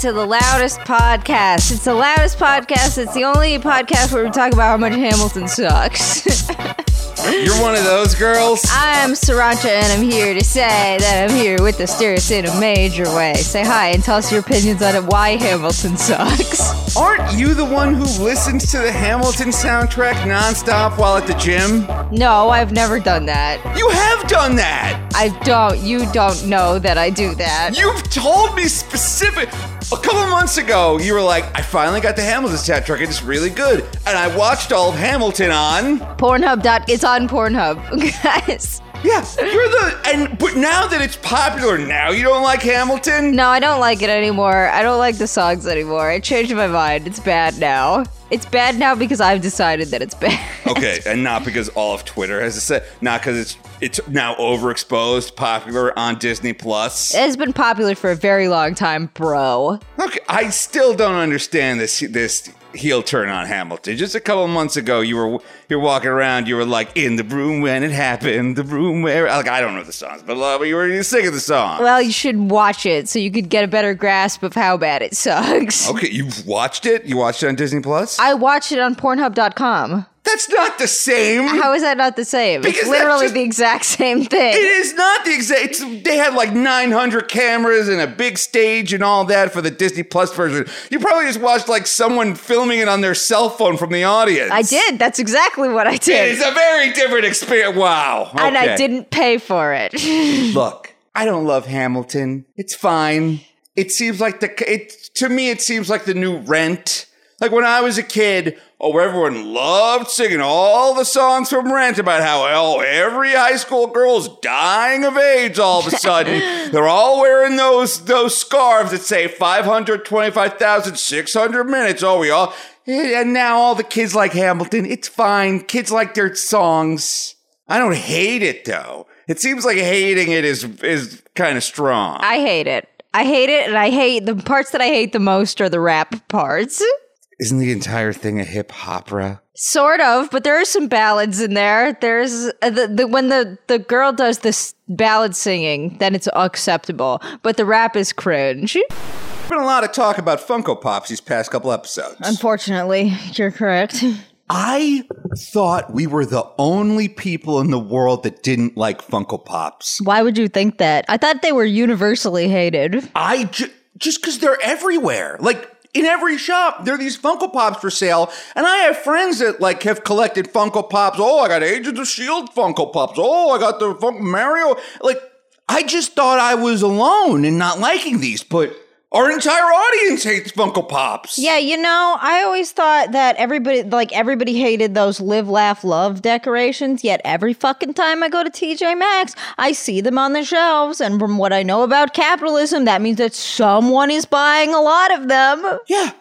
To the loudest podcast. It's the loudest podcast. It's the only podcast where we talk about how much Hamilton sucks. You're one of those girls? I'm Sriracha, and I'm here to say that I'm here with Asterios in a major way. Say hi and tell us your opinions on it, why Hamilton sucks. Aren't you the one who listens to the Hamilton soundtrack nonstop while at the gym? No, I've never done that. You have done that! I don't. You don't know that I do that. You've told me specific. A couple months ago, you were like, I finally got the Hamilton soundtrack. It's really good. And I watched all of Hamilton on. Pornhub. Dot, it's on Pornhub, guys. Yeah, you're the. And but now that it's popular, now you don't like Hamilton? No, I don't like it anymore. I don't like the songs anymore. I changed my mind. It's bad now. It's bad now because I've decided that it's bad. Okay, and not because all of Twitter has to say, not because it's it's now overexposed, popular on Disney Plus. It has been popular for a very long time, bro. Okay, I still don't understand this this heel turn on Hamilton. Just a couple months ago, you were you're walking around, you were like in the room when it happened, the room where like I don't know the songs, but uh, you were singing the song. Well, you should watch it so you could get a better grasp of how bad it sucks. Okay, you've watched it. You watched it on Disney Plus. I watched it on Pornhub.com. That's not the same. How is that not the same? Because it's literally just- the exact same thing. It is not the exact. They had like 900 cameras and a big stage and all that for the Disney Plus version. You probably just watched like someone filming it on their cell phone from the audience. I did. That's exactly what I did. It's a very different experience. Wow. And I didn't pay for it. Look, I don't love Hamilton. It's fine. It seems like the it to me. It seems like the new Rent. Like when I was a kid, oh, everyone loved singing all the songs from Rent about how oh, every high school girl's dying of AIDS. All of a sudden, they're all wearing those those scarves that say 525,600 minutes. Oh, we all. And now all the kids like Hamilton. It's fine. Kids like their songs. I don't hate it though. It seems like hating it is is kind of strong. I hate it. I hate it, and I hate the parts that I hate the most are the rap parts. Isn't the entire thing a hip opera? Sort of, but there are some ballads in there. There's uh, the, the when the the girl does this ballad singing, then it's acceptable. But the rap is cringe. Been a lot of talk about Funko Pops these past couple episodes. Unfortunately, you're correct. I thought we were the only people in the world that didn't like Funko Pops. Why would you think that? I thought they were universally hated. I ju- just because they're everywhere. Like in every shop, there are these Funko Pops for sale, and I have friends that like have collected Funko Pops. Oh, I got Agents of Shield Funko Pops. Oh, I got the Funko Mario. Like I just thought I was alone in not liking these, but our entire audience hates Funko Pops. Yeah, you know, I always thought that everybody, like everybody hated those live, laugh, love decorations. Yet every fucking time I go to TJ Maxx, I see them on the shelves. And from what I know about capitalism, that means that someone is buying a lot of them. Yeah.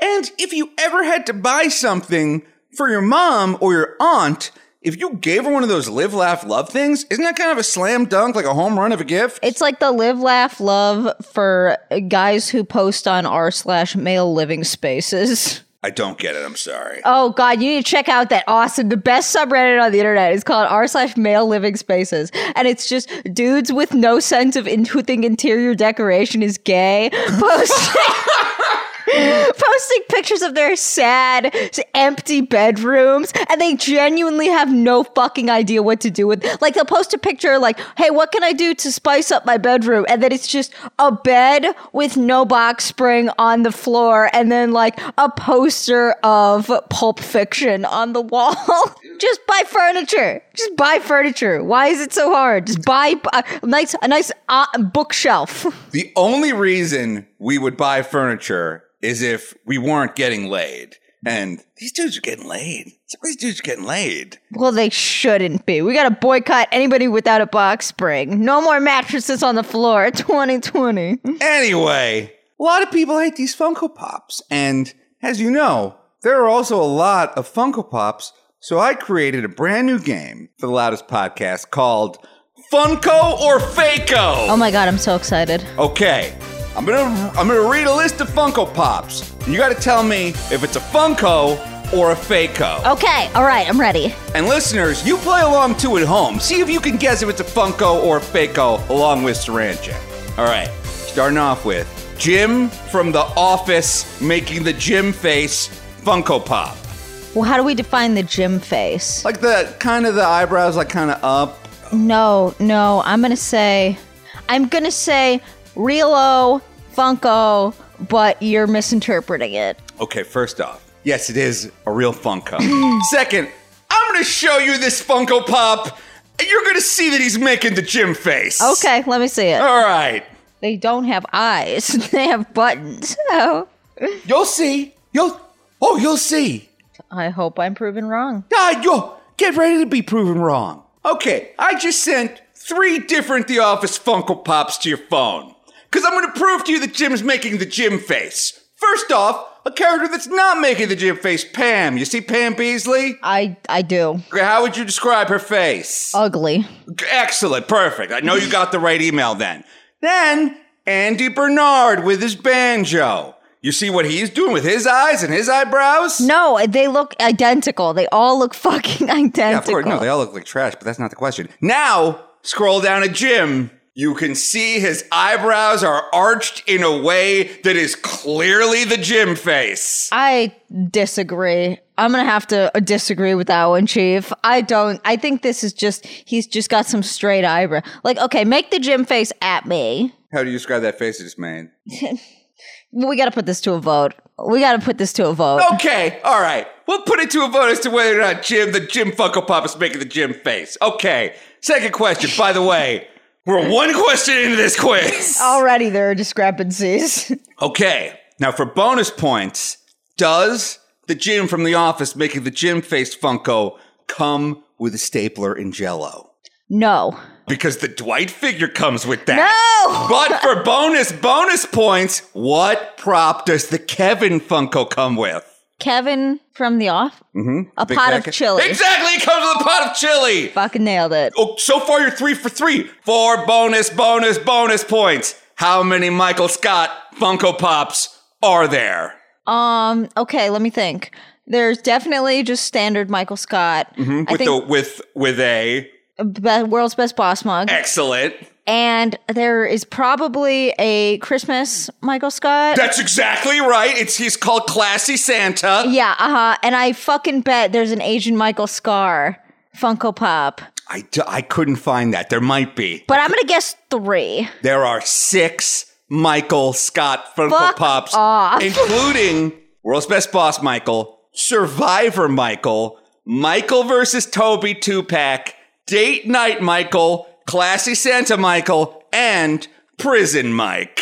And if you ever had to buy something for your mom or your aunt, if you gave her one of those live, laugh, love things, isn't that kind of a slam dunk, like a home run of a gift? It's like the live, laugh, love for guys who post on r slash male living spaces. I don't get it. I'm sorry. Oh god, you need to check out that awesome, the best subreddit on the internet is called r slash male living spaces, and it's just dudes with no sense of in- who think interior decoration is gay posting. Posting pictures of their sad, empty bedrooms, and they genuinely have no fucking idea what to do with. Like they'll post a picture, like, "Hey, what can I do to spice up my bedroom?" And then it's just a bed with no box spring on the floor, and then like a poster of Pulp Fiction on the wall. just buy furniture. Just buy furniture. Why is it so hard? Just buy a nice, a nice uh, bookshelf. The only reason we would buy furniture is if we weren't getting laid. And these dudes are getting laid. Some of these dudes are getting laid. Well, they shouldn't be. We gotta boycott anybody without a box spring. No more mattresses on the floor. 2020. Anyway, a lot of people hate these Funko Pops. And as you know, there are also a lot of Funko Pops. So I created a brand new game for the Loudest Podcast called Funko or Fakeo. Oh my god, I'm so excited. Okay, I'm gonna I'm gonna read a list of Funko Pops. And you gotta tell me if it's a Funko or a Fakeo. Okay, alright, I'm ready. And listeners, you play along too at home. See if you can guess if it's a Funko or a Fakeo along with Saranjak. All right, starting off with Jim from The Office making the Jim face Funko Pop. Well, how do we define the Jim face? Like the kind of the eyebrows, like kind of up. No, no. I'm gonna say, I'm gonna say Realo Funko, but you're misinterpreting it. Okay, first off, yes, it is a real Funko. Second, I'm gonna show you this Funko Pop, and you're gonna see that he's making the gym face. Okay, let me see it. All right. They don't have eyes. they have buttons. Oh. You'll see. You'll. Oh, you'll see. I hope I'm proven wrong. Ah, yo, get ready to be proven wrong. Okay, I just sent three different The Office Funko Pops to your phone. Because I'm going to prove to you that Jim's making the Jim face. First off, a character that's not making the Jim face, Pam. You see Pam Beesly? I I do. Okay, how would you describe her face? Ugly. Excellent, perfect. I know you got the right email then. Then, Andy Bernard with his banjo. You see what he's doing with his eyes and his eyebrows? No, they look identical. They all look fucking identical. Yeah, of course. No, they all look like trash, but that's not the question. Now, scroll down to Jim. You can see his eyebrows are arched in a way that is clearly the Jim face. I disagree. I'm gonna have to uh, disagree with that one, Chief. I don't. I think this is just he's just got some straight eyebrow. Like, okay, make the Jim face at me. How do you describe that face just made? We got to put this to a vote. We got to put this to a vote. Okay, all right. We'll put it to a vote as to whether or not Jim, the Jim Funko Pop, is making the Jim face. Okay. Second question. By the way, we're one question into this quiz. Already there are discrepancies. Okay. Now for bonus points, does the Jim from The Office making the Jim face Funko come with a stapler and Jello? no. Because the Dwight figure comes with that. No! But for bonus bonus points, what prop does the Kevin Funko come with? Kevin from the off. Mm-hmm. A Big pot of chili. Exactly, it comes with a pot of chili. Fucking nailed it. Oh, so far you're three for three. Four bonus, bonus, bonus points. How many Michael Scott Funko Pops are there? Um. Okay. Let me think. There's definitely just standard Michael Scott. Mm-hmm. With think the with with a be- world's best boss mug, excellent. And there is probably a Christmas Michael Scott. That's exactly right. It's he's called Classy Santa. yeah. Uh huh. And I fucking bet there's an Asian Michael Scar Funko Pop. I, d- I couldn't find that. There might be. But I'm gonna guess three. There are six Michael Scott Funko Fuck Pops, off. including World's Best Boss Michael, Survivor Michael, Michael versus Toby two pack, Date Night Michael, Classy Santa Michael, and Prison Mike.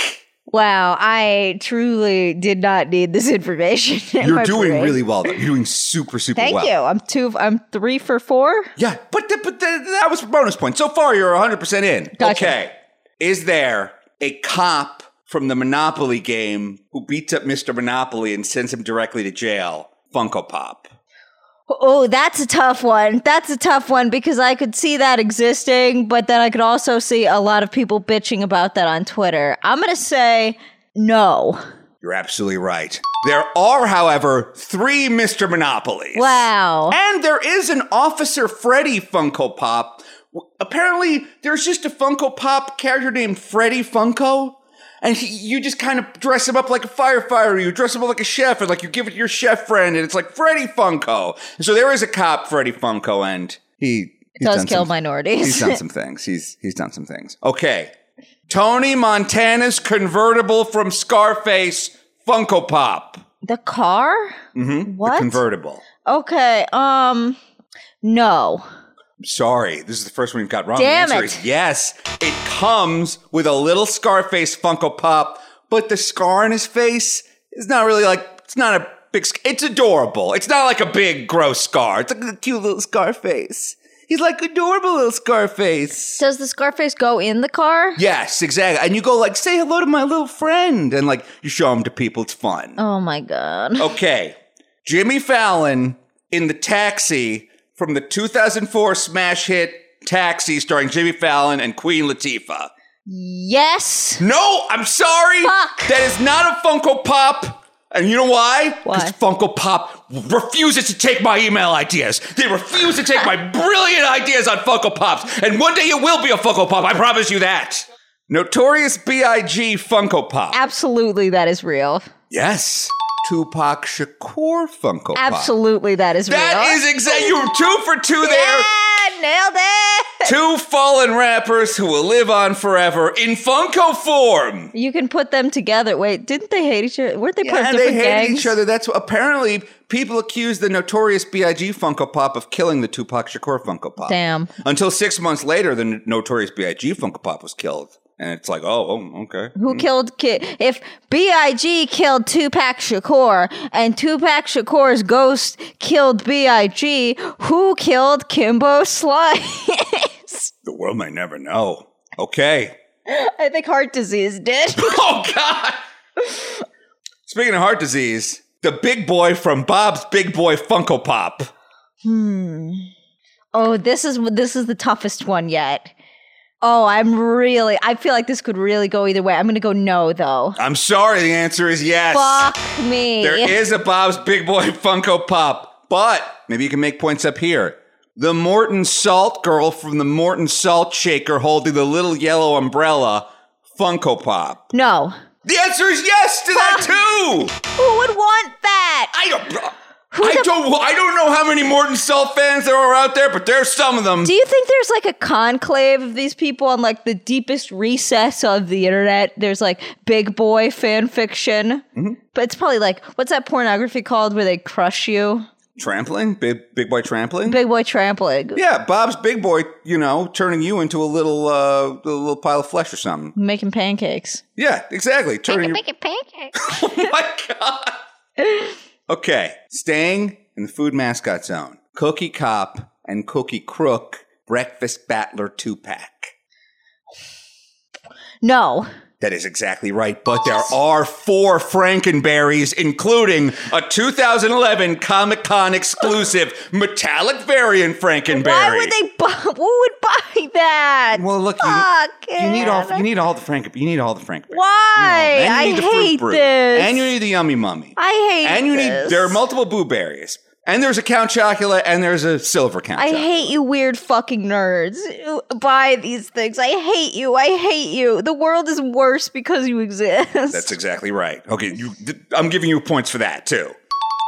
Wow, I truly did not need this information. in You're doing brain. really well. Though. You're doing super super Thank well. Thank you. I'm two. I'm three for four. Yeah, but the, but the, that was for bonus points. So far, you're 100% in. Gotcha. Okay. Is there a cop from the Monopoly game who beats up Mr. Monopoly and sends him directly to jail? Funko Pop. Oh, that's a tough one. That's a tough one because I could see that existing, but then I could also see a lot of people bitching about that on Twitter. I'm gonna say no. You're absolutely right. There are, however, three Mr. Monopolies. Wow. And there is an Officer Freddy Funko Pop. Apparently, there's just a Funko Pop character named Freddy Funko. And he, you just kind of dress him up like a firefighter. You dress him up like a chef, and like you give it to your chef friend, and it's like Freddy Funko. And so there is a cop, Freddy Funko, and he Does kill some- minorities. He's done some things. He's he's done some things. Okay, Tony Montana's convertible from Scarface Funko Pop. the car? Mm-hmm. What? The convertible. okay. Um. No. Sorry, this is the first one you've got wrong. Damn the answer it. is yes. It comes with a little Scarface Funko Pop, but the scar on his face is not really like it's not a big. It's adorable. It's not like a big gross scar. It's like a cute little Scarface. He's like adorable little Scarface. Does the Scarface go in the car? Yes, exactly. And you go like, say hello to my little friend, and like you show him to people. It's fun. Oh my god. Okay. Jimmy Fallon in the taxi from the 2004 smash hit Taxi starring Jimmy Fallon and Queen Latifah. Yes. No, I'm sorry. Fuck. That is not a Funko Pop. And you know why? Why? Because Funko Pop refuses to take my email ideas. They refuse to take my brilliant ideas on Funko Pops. And one day it will be a Funko Pop. I promise you that. Notorious B.I.G. Funko Pop. Absolutely, that is real. yes. Tupac Shakur Funko Pop. Absolutely, that is That real. is exactly. You're two for two there. Nailed it. Two fallen rappers who will live on forever in Funko form. You can put them together. Wait, didn't they hate each other? Weren't they part Yeah, of they hated gangs? each other. That's apparently people accused the notorious B.I.G. Funko Pop of killing the Tupac Shakur Funko Pop. Damn. Until six months later, the notorious B.I.G. Funko Pop was killed, and it's like, oh, oh okay. Who killed Ki- if Big killed Tupac Shakur and Tupac Shakur's ghost killed Big? Who killed Kimbo Slice? The world may never know. Okay. I think heart disease did. Oh God. Speaking of heart disease, the big boy from Bob's Big Boy Funko Pop. Hmm. oh, this is this is the toughest one yet. Oh, I'm really. I feel like this could really go either way. I'm gonna go no though. I'm sorry, the answer is yes. Fuck me. There is a Bob's Big Boy Funko Pop, but maybe you can make points up here. The Morton Salt Girl from the Morton Salt Shaker holding the little yellow umbrella Funko Pop. no. The answer is yes to that too. Who would want that? I don't. I don't. I don't know how many Morton Salt fans there are out there, but there's some of them. Do you think there's like a conclave of these people on like the deepest recess of the internet? There's like big boy fan fiction, Mm-hmm. but it's probably like what's that pornography called where they crush you? Trampling, big big boy trampling. Big boy trampling, Yeah, Bob's big boy, you know, turning you into a little uh, a little pile of flesh or something. making pancakes. Yeah, exactly. Turning you. Making pancakes. Oh my god. Okay, staying in the food mascot zone. Cookie Cop and Cookie Crook breakfast battler two pack. No, That is exactly right. But there are four Frankenberries, including a 2011 Comic Con exclusive metallic variant Frankenberry. why would they? buy Who would buy that? Well, look, you, Fuck you need all you need all the Franken. You need all the Frankenberries. Why? You know, and you I need the hate Brute. this. And you need the Yummy Mummy. I hate. and you this. need there are multiple boo berries. And there's a Count Chocula and there's a silver Count I Chocula. hate you, weird fucking nerds. Buy these things. I hate you. I hate you. The world is worse because you exist. That's exactly right. Okay, you, I'm giving you points for that too.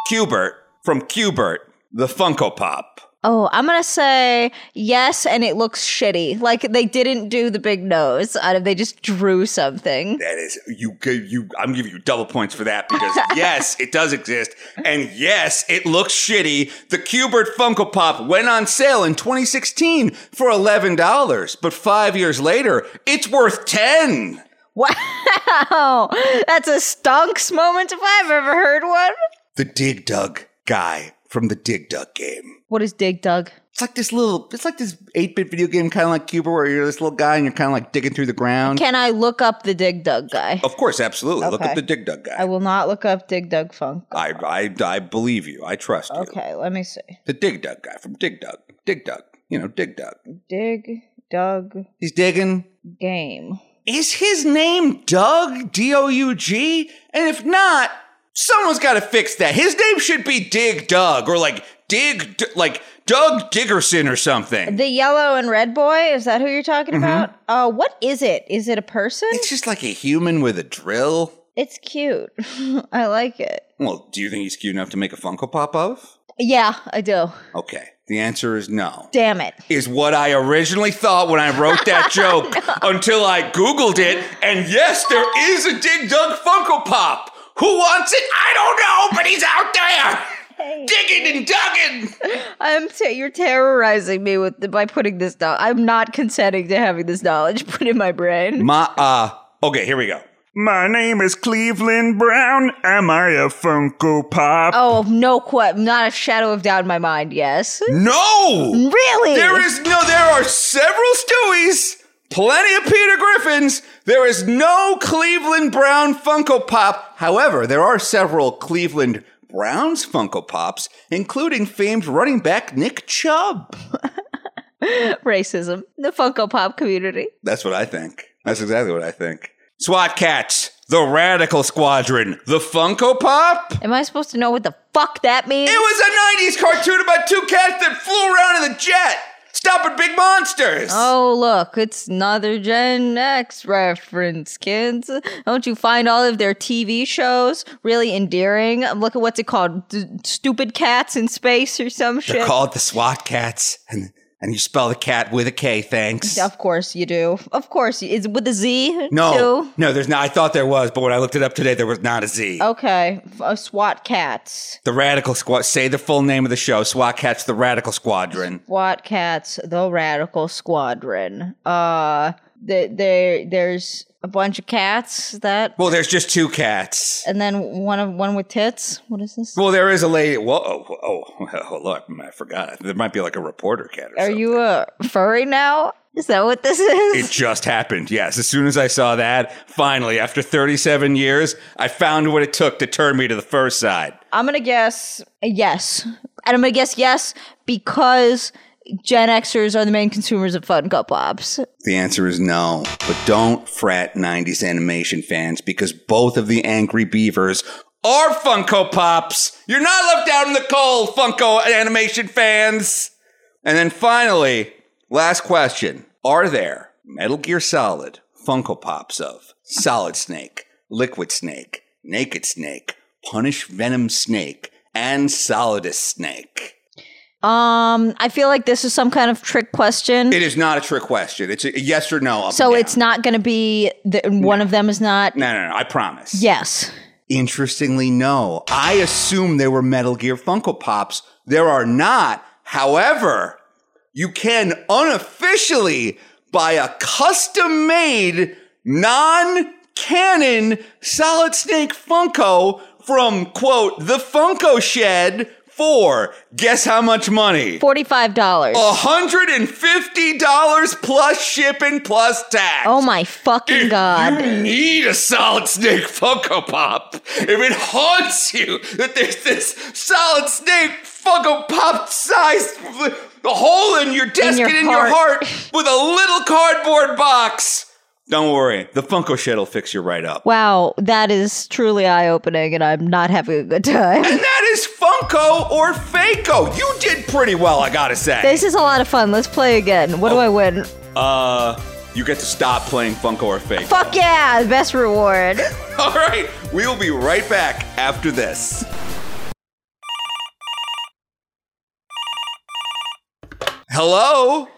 Q*bert from Q*bert, the Funko Pop. Oh, I'm gonna say yes, and it looks shitty. Like they didn't do the big nose out of. They just drew something. That is you. You. I'm giving you double points for that because yes, it does exist, and yes, it looks shitty. The Q*bert Funko Pop went on sale in 2016 for eleven dollars, but five years later, it's worth ten. Wow, that's a stonks moment if I've ever heard one. The Dig Dug guy from the Dig Dug game. What is Dig Dug? It's like this little. It's like this 8-bit video game, kind of like Q*bert, where you're this little guy and you're kind of like digging through the ground. Can I look up the Dig Dug guy? Of course, absolutely. Look Okay. up the Dig Dug guy. I will not look up Dig Dug Funk. I, I, I believe you. I trust you. Okay, let me see. The Dig Dug guy from Dig Dug. Dig Dug. You know, Dig Dug. Dig Dug He's digging. game. Is his name Doug? D O U G? And if not, someone's got to fix that. His name should be Dig Doug or like Dig, D- like Doug Diggerson or something. The yellow and red boy, is that who you're talking Mm-hmm. about? Uh, what is it? Is it a person? It's just like a human with a drill. It's cute. I like it. Well, do you think he's cute enough to make a Funko Pop of? Yeah, I do. Okay. The answer is no. Damn it. is what I originally thought when I wrote that joke until I Googled it. And yes, there is a Dig Dug Funko Pop. Who wants it? I don't know, but he's out there. Digging and dugging. I'm te- you're terrorizing me with the, by putting this down. I'm not consenting to having this knowledge put in my brain. My, uh, okay, here we go. My name is Cleveland Brown. Am I a Funko Pop? Oh, no, qu- not a shadow of doubt in my mind. Yes, No! really. There is no, there are several Stewies, plenty of Peter Griffins. There is no Cleveland Brown Funko Pop. However, there are several Cleveland Browns Funko Pops, including famed running back Nick Chubb. racism. The Funko Pop community. That's what I think. That's exactly what I think. SWAT Kats, the Radical Squadron, the Funko Pop. Am I supposed to know what the fuck that means? It was a 90s cartoon about two cats that flew around in the jet. Stop it, big monsters! Oh, look, it's another Gen X reference, kids. Don't you find all of their TV shows really endearing? Look at what's it called? D- Stupid Cats in Space or some shit? They're shit? called the SWAT Kats, and and you spell the cat with a K. Thanks. Of course you do. Of course. Is it with a Z? No, Too? no, there's not. I thought there was, but when I looked it up today, there was not a Z. Okay. F- uh, SWAT Kats. The Radical Squad. Say the full name of the show. SWAT Kats, the Radical Squadron. SWAT Kats, the Radical Squadron. Uh, th- there, there's a bunch of cats that, Well, there's just two cats. and then one of one with tits. What is this? Well, there is a lady. Whoa, oh, oh, oh, look, I forgot. There might be like a reporter cat. Or Are something. you a furry now? Is that what this is? It just happened. Yes. As soon as I saw that, finally, after 37 years, I found what it took to turn me to the first side. I'm gonna guess yes, and I'm gonna guess yes because Gen Xers are the main consumers of Funko Pops. The answer is no. But don't fret, 90s animation fans, because both of the Angry Beavers are Funko Pops. You're not left out in the cold, Funko animation fans. And then finally, last question Are there Metal Gear Solid Funko Pops of Solid Snake, Liquid Snake, Naked Snake, Punish Venom Snake, and Solidus Snake? Um, I feel like this is some kind of trick question. It is not a trick question. It's a yes or no. up so it's not gonna be the, one of them is not. No, no, no. I promise. Yes. Interestingly, no. I assume there were Metal Gear Funko Pops. There are not. However, you can unofficially buy a custom made, non canon Solid Snake Funko from, quote, the Funko Shed for, guess how much money? Forty-five dollars. $150 plus shipping plus tax. Oh my fucking god. You need a solid snake Funko Pop. If it haunts you that there's this solid snake Funko Pop sized hole in your desk your and in your heart. with a little cardboard box. Don't worry, the Funko Shed will fix you right up. Wow, that is truly eye-opening, and I'm not having a good time. Is Funko or Fakeo. You did pretty well, I gotta say. This is a lot of fun. Let's play again. What do I win? uh, you get to stop playing Funko or Fakeo. Fuck yeah, the best reward. All right, we will be right back after this. Hello.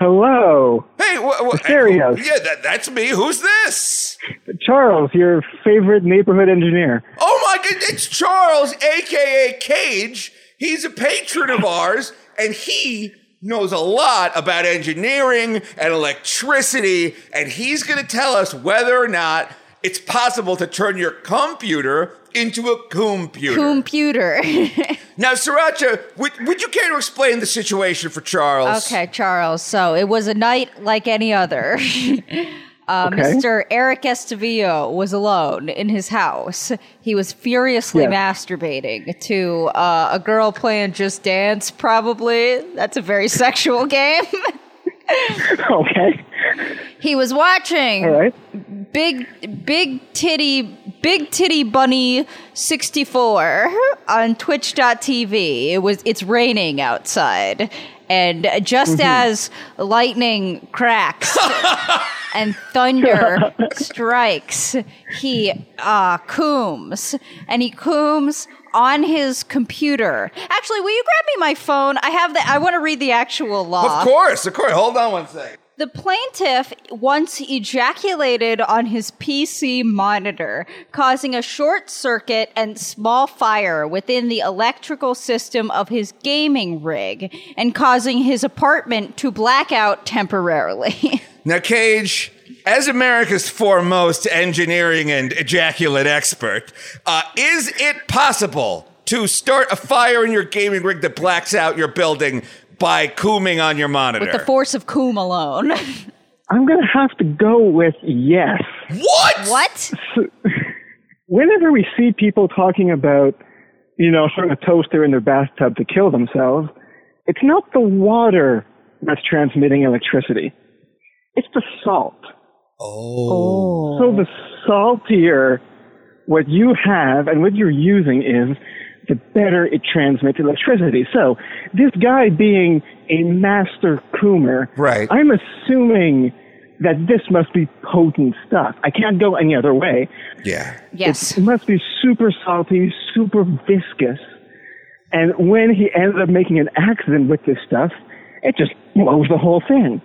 Hello, Hey, wh- wh- Asterios. Yeah, that, that's me. Who's this? Charles, your favorite neighborhood engineer. Oh my god, it's Charles, aka Cage. He's a patron of ours, and he knows a lot about engineering and electricity, and he's going to tell us whether or not it's possible to turn your computer into a computer. Computer. now, Sriracha, would, would you care to explain the situation for Charles? okay, Charles. So it was a night like any other. Uh, Okay. Mr. Erik Estavillo was alone in his house. He was furiously Yes. masturbating to uh, a girl playing Just Dance, probably. That's a very sexual game. okay. He was watching All right. big big titty big titty bunny 64 on twitch.tv it was it's raining outside and just as lightning cracks and thunder strikes he uh cooms and he cooms on his computer actually will you grab me my phone i have the i want to read the actual law Of course, of course. Hold on one second. The plaintiff once ejaculated on his PC monitor, causing a short circuit and small fire within the electrical system of his gaming rig and causing his apartment to black out temporarily. Now, Cage, as America's foremost engineering and ejaculate expert, uh, is it possible to start a fire in your gaming rig that blacks out your building by cooming on your monitor? With the force of Coom alone. I'm going to have to go with yes. what? what? Whenever we see people talking about, you know, throwing a toaster in their bathtub to kill themselves, it's not the water that's transmitting electricity. It's the salt. Oh. So the saltier what you have and what you're using is, the better it transmits electricity. So this guy being a master coomer, Right. I'm assuming that this must be potent stuff. I can't go any other way. Yeah. Yes. It must be super salty, super viscous. And when he ended up making an accident with this stuff, it just blows the whole thing.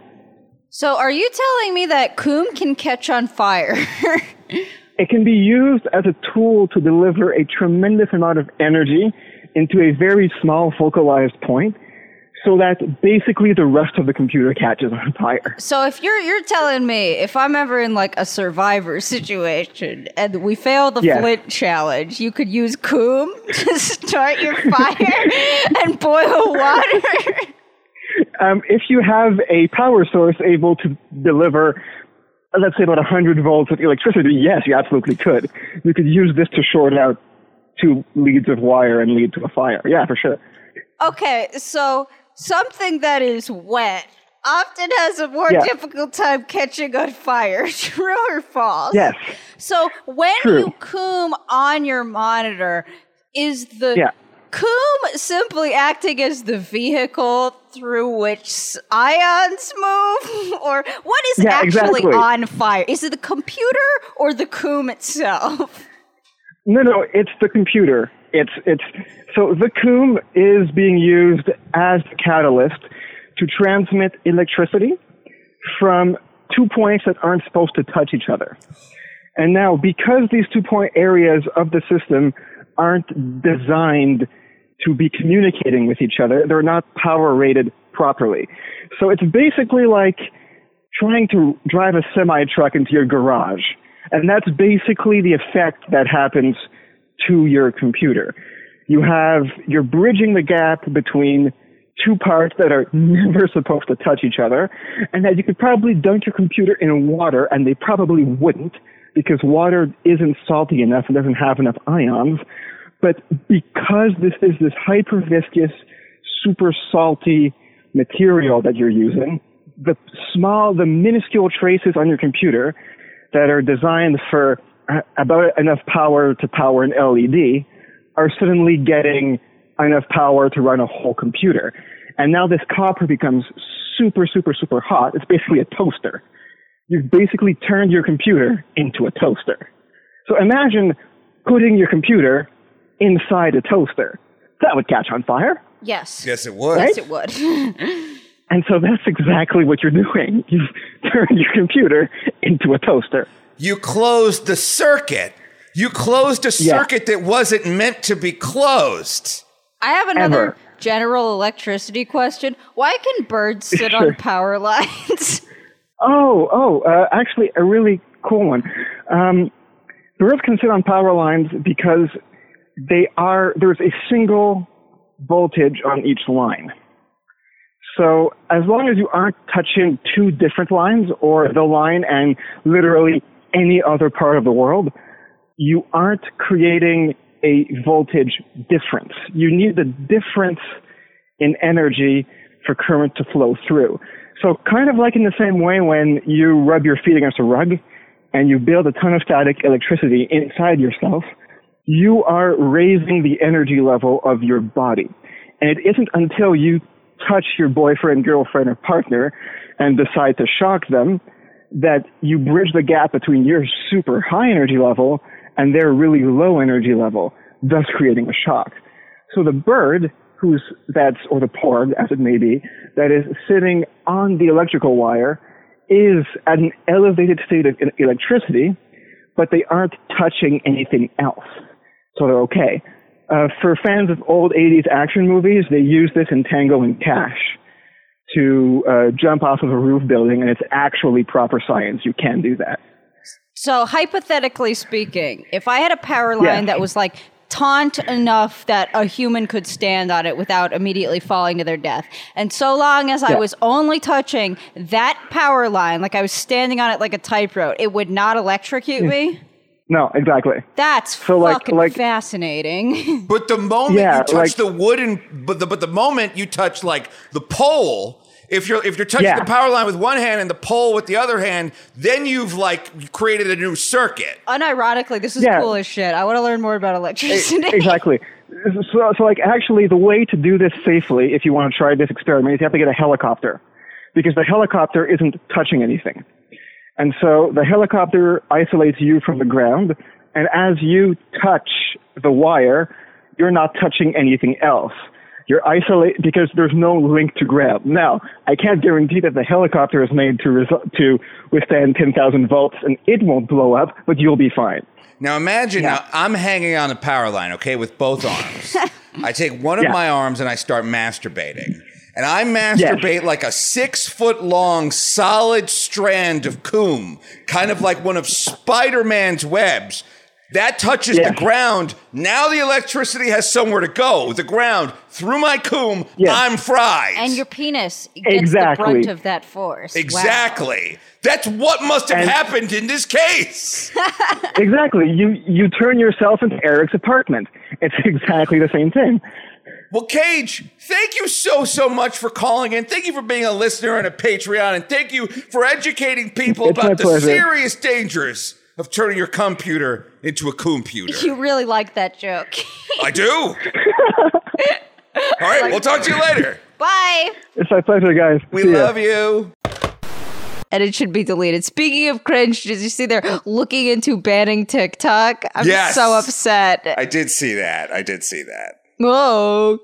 So are you telling me that coom can catch on fire? It can be used as a tool to deliver a tremendous amount of energy into a very small focalized point so that basically the rest of the computer catches on fire. so if you're you're telling me if I'm ever in like a survivor situation and we fail the Yes. flint challenge, you could use coom to start your fire and boil water. Um, if you have a power source able to deliver, let's say about 100 volts of electricity, yes, you absolutely could. You could use this to short out two leads of wire and lead to a fire. Yeah, for sure. Okay, so something that is wet often has a more Yeah. difficult time catching on fire. True or false? Yes. So when True. you coom on your monitor, is the Yeah. Coom simply acting as the vehicle through which ions move? or what is Yeah, actually exactly. on fire? Is it the computer or the coom itself? No, no, it's the computer. It's it's so the COOM is being used as the catalyst to transmit electricity from two points that aren't supposed to touch each other. And now, because these two point areas of the system aren't designed to be communicating with each other, they're not power rated properly. So it's basically like trying to drive a semi truck into your garage. And that's basically the effect that happens to your computer. You have, you're bridging the gap between two parts that are never supposed to touch each other, and that you could probably dunk your computer in water, and they probably wouldn't, because water isn't salty enough and doesn't have enough ions. But because this is this hyper viscous, super salty material that you're using, the small, the minuscule traces on your computer that are designed for uh, about enough power to power an LED are suddenly getting enough power to run a whole computer. And now this copper becomes super, super, super hot. It's basically a toaster. You've basically turned your computer into a toaster. So imagine putting your computer inside a toaster. That would catch on fire. Yes. Yes, it would. Yes, it would. And so that's exactly what you're doing. You've turned your computer into a toaster. You closed the circuit. You closed a Yeah. circuit that wasn't meant to be closed. I have another Ever. general electricity question. Why can birds sit on power lines? Oh, oh, uh, actually, a really cool one. Um, birds can sit on power lines because they are there's a single voltage on each line. So as long as you aren't touching two different lines or the line and literally any other part of the world, you aren't creating a voltage difference. You need the difference in energy for current to flow through. So kind of like in the same way when you rub your feet against a rug and you build a ton of static electricity inside yourself, you are raising the energy level of your body. And it isn't until you touch your boyfriend, girlfriend, or partner and decide to shock them that you bridge the gap between your super high energy level and their really low energy level, thus creating a shock. So the bird who's that's or the porg as it may be that is sitting on the electrical wire is at an elevated state of electricity, but they aren't touching anything else, so they're okay. Uh, for fans of old 80s action movies, they use this in Tango and Cash to uh, jump off of a roof building, and it's actually proper science. You can do that. so, hypothetically speaking, if I had a power line Yeah. that was like taunt enough that a human could stand on it without immediately falling to their death, and so long as I was only touching that power line, like I was standing on it like a tightrope, it would not electrocute me. No, exactly. That's So, like- fucking like- fascinating. But the moment Yeah, you touch like- the wooden, but the but the moment you touch like the pole, If you're if you're touching Yeah. the power line with one hand and the pole with the other hand, then you've like created a new circuit. Unironically, this is Yeah. cool as shit. I want to learn more about electricity. exactly. So, so, like, actually, the way to do this safely, if you want to try this experiment, is you have to get a helicopter, because the helicopter isn't touching anything, and so the helicopter isolates you from the ground, and as you touch the wire, you're not touching anything else. You're isolated because there's no link to ground. Now, I can't guarantee that the helicopter is made to resu- to withstand 10,000 volts and it won't blow up, but you'll be fine. Now imagine Yeah. now I'm hanging on a power line, okay, with both arms. I take one of Yeah. my arms and I start masturbating. And I masturbate like a six foot long solid strand of coom, kind of like one of Spider Man's webs. That touches Yeah. the ground. Now the electricity has somewhere to go. The ground through my coom. Yeah. I'm fried. and your penis gets Exactly. the brunt of that force. Wow. exactly. That's what must have And- happened in this case. Exactly. You you turn yourself into Erik's apartment. It's exactly the same thing. Well, Cage, thank you so, so much for calling in. Thank you for being a listener and a Patreon. And thank you for educating people It's about the pleasure. serious dangers of turning your computer into a computer. You really like that joke. I do. All right, we'll talk to you later. Bye. It's my pleasure, guys. We See ya. love you. And it should be deleted. Speaking of cringe, did you see they're looking into banning TikTok? I'm Yes. so upset. I did see that. I did see that. Oh,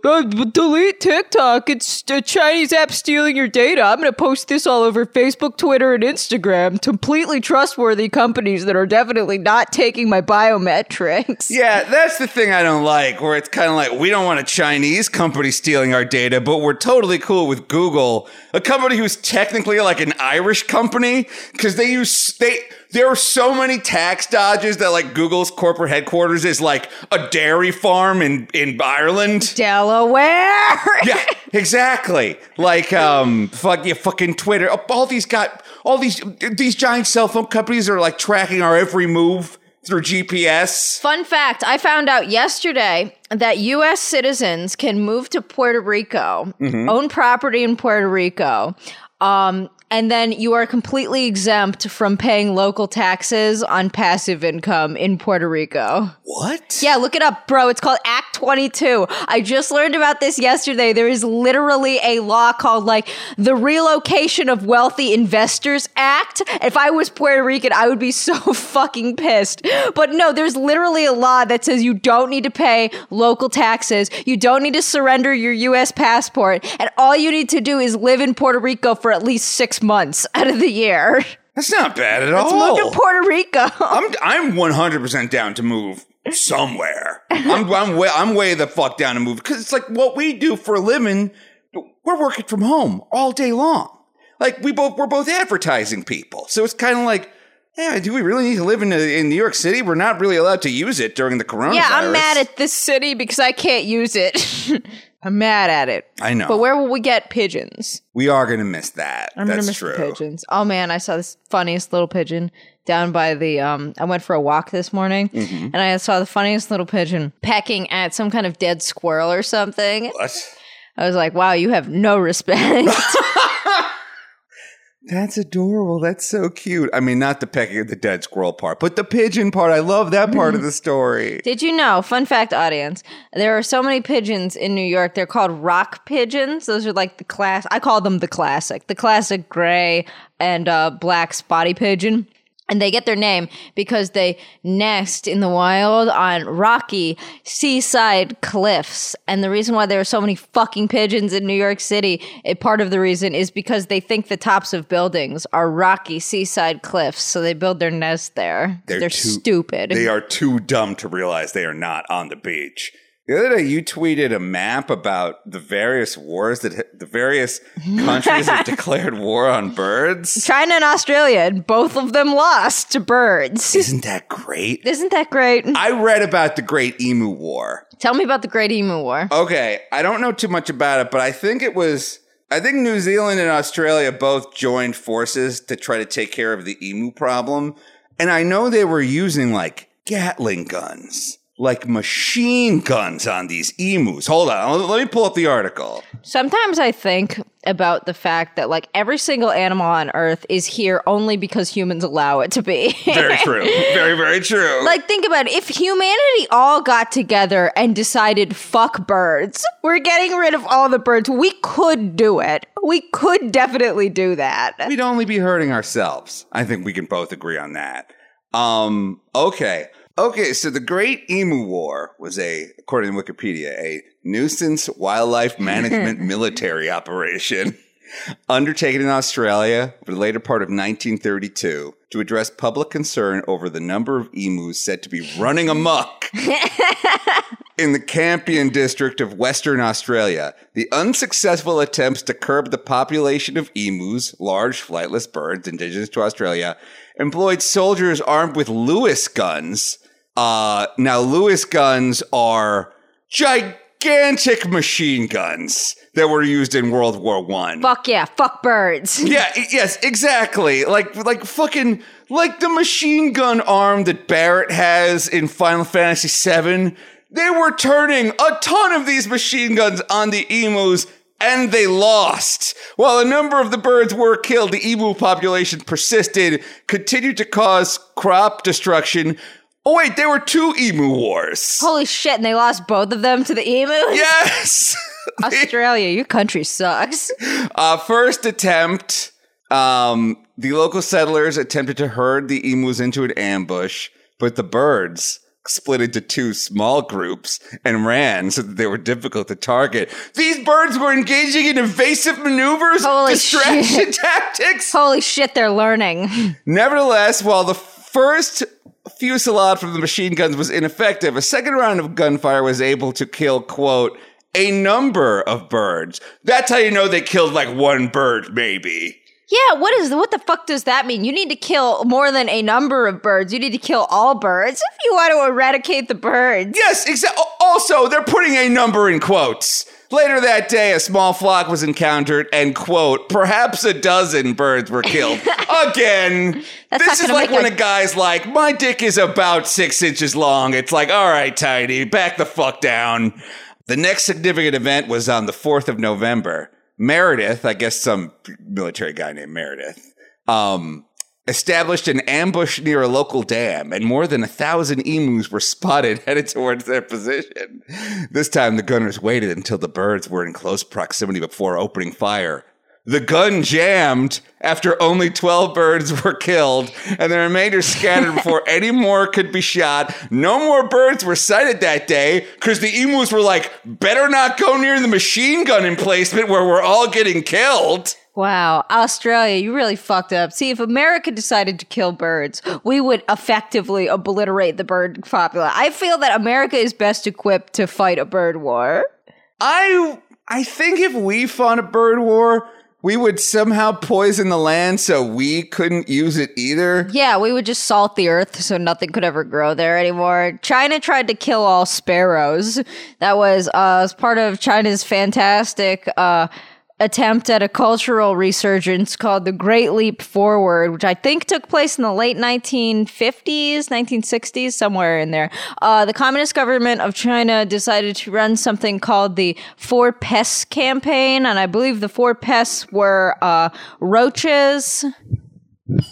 delete TikTok. It's a Chinese app stealing your data. I'm going to post this all over Facebook, Twitter, and Instagram. Completely trustworthy companies that are definitely not taking my biometrics. Yeah, that's the thing I don't like, where it's kind of like we don't want a Chinese company stealing our data, but we're totally cool with Google, a company who's technically like an Irish company, because they use they. There are so many tax dodges that like Google's corporate headquarters is like a dairy farm in in Ireland. Delaware. Yeah, exactly. Like um, fuck yeah, fucking Twitter. All these got all these these giant cell phone companies are like tracking our every move through GPS. Fun fact I found out yesterday that US citizens can move to Puerto Rico, own property in Puerto Rico, um, and then you are completely exempt from paying local taxes on passive income in Puerto Rico. What? Yeah, look it up, bro. It's called Act 22. I just learned about this yesterday. There is literally a law called like the Relocation of Wealthy Investors Act. If I was Puerto Rican, I would be so fucking pissed. But no, there's literally a law that says you don't need to pay local taxes. You don't need to surrender your US passport. And all you need to do is live in Puerto Rico for at least six months out of the year. That's not bad at Move all. to Puerto Rico. I'm I'm 100% down to move somewhere. I'm I'm way I'm way the fuck down to move because it's like what we do for a living. We're working from home all day long. Like we both we're both advertising people, so it's kind of like. Yeah, do we really need to live in, in New York City? We're not really allowed to use it during the coronavirus. Yeah, I'm mad at this city because I can't use it. I'm mad at it. I know. But where will we get pigeons? we are going to miss that. I'm That's gonna miss true. the pigeons. Oh man, I saw this funniest little pigeon down by the um I went for a walk this morning Mm-hmm. and I saw the funniest little pigeon pecking at some kind of dead squirrel or something. What? I was like, wow, you have no respect. That's adorable. That's so cute. I mean, not the pecking at the dead squirrel part, but the pigeon part. I love that part of the story. Did you know, fun fact audience, there are so many pigeons in New York. They're called rock pigeons. Those are like the class, I call them the classic, the classic gray and uh, black spotty pigeon. And they get their name because they nest in the wild on rocky seaside cliffs. And the reason why there are so many fucking pigeons in New York City, a part of the reason is because they think the tops of buildings are rocky seaside cliffs. So they build their nest there. They're, too- stupid. They are too dumb to realize they are not on the beach. The other day, you tweeted a map about the various wars that the various countries have declared war on birds. China and Australia, and both of them lost to birds. Isn't that great? Isn't that great? I read about the Great Emu War. Tell me about the Great Emu War. Okay, I don't know too much about it, but I think it was. I think New Zealand and Australia both joined forces to try to take care of the emu problem. And I know they were using like Gatling guns, like machine guns on these emus. Hold on, let me pull up the article. Sometimes I think about the fact that like every single animal on earth is here only because humans allow it to be. Very true. Very, very true. Like, think about it. If humanity all got together and decided, fuck birds, we're getting rid of all the birds, we could do it. We could definitely do that. We'd only be hurting ourselves. I think we can both agree on that. Um, okay. Okay, so the Great Emu War was a, according to Wikipedia, a nuisance wildlife management military operation undertaken in Australia for the later part of 1932 to address public concern over the number of emus said to be running amok in the Campion district of Western Australia. The unsuccessful attempts to curb the population of emus, large flightless birds indigenous to Australia, employed soldiers armed with Lewis guns. Uh, now, Lewis guns are gigantic machine guns that were used in World War One. Fuck yeah, fuck birds. Yeah, yes, exactly. Like like fucking like the machine gun arm that Barret has in Final Fantasy VII. They were turning a ton of these machine guns on the emus and they lost. While a number of the birds were killed, the emu population persisted, continued to cause crop destruction. Oh wait, there were two emu wars. Holy shit, and they lost both of them to the emus? Yes. Australia, your country sucks. Uh, first attempt, um, the local settlers attempted to herd the emus into an ambush, but the birds split into two small groups and ran so that they were difficult to target. These birds were engaging in evasive maneuvers, Holy distraction shit. tactics. Holy shit, they're learning. Nevertheless, while the first fusillade from the machine guns was ineffective, a second round of gunfire was able to kill, quote, a number of birds. That's how you know they killed like one bird, maybe. Yeah, what is what the fuck does that mean? You need to kill more than a number of birds. You need to kill all birds if you want to eradicate the birds. Yes, exactly. Also, they're putting a number in quotes. Later that day, a small flock was encountered, and quote, perhaps a dozen birds were killed. Again, this is like when a- a guy's like, my dick is about six inches long. It's like, all right, Tiny, back the fuck down. The next significant event was on the 4th of November. Meredith, I guess some military guy named Meredith, um, established an ambush near a local dam, and more than a thousand emus were spotted headed towards their position. This time, the gunners waited until the birds were in close proximity before opening fire. The gun jammed after only 12 birds were killed, and the remainder scattered before any more could be shot. No more birds were sighted that day because the emus were like, better not go near the machine gun emplacement where we're all getting killed. Wow, Australia, you really fucked up. See, if America decided to kill birds, we would effectively obliterate the bird population. I feel that America is best equipped to fight a bird war. I I think if we fought a bird war, we would somehow poison the land so we couldn't use it either. Yeah, we would just salt the earth so nothing could ever grow there anymore. China tried to kill all sparrows. That was uh, as part of China's fantastic uh, attempt at a cultural resurgence called the Great Leap Forward, which I think took place in the late 1950s, 1960s, somewhere in there. Uh, the Communist government of China decided to run something called the Four Pests campaign, and I believe the four pests were uh, roaches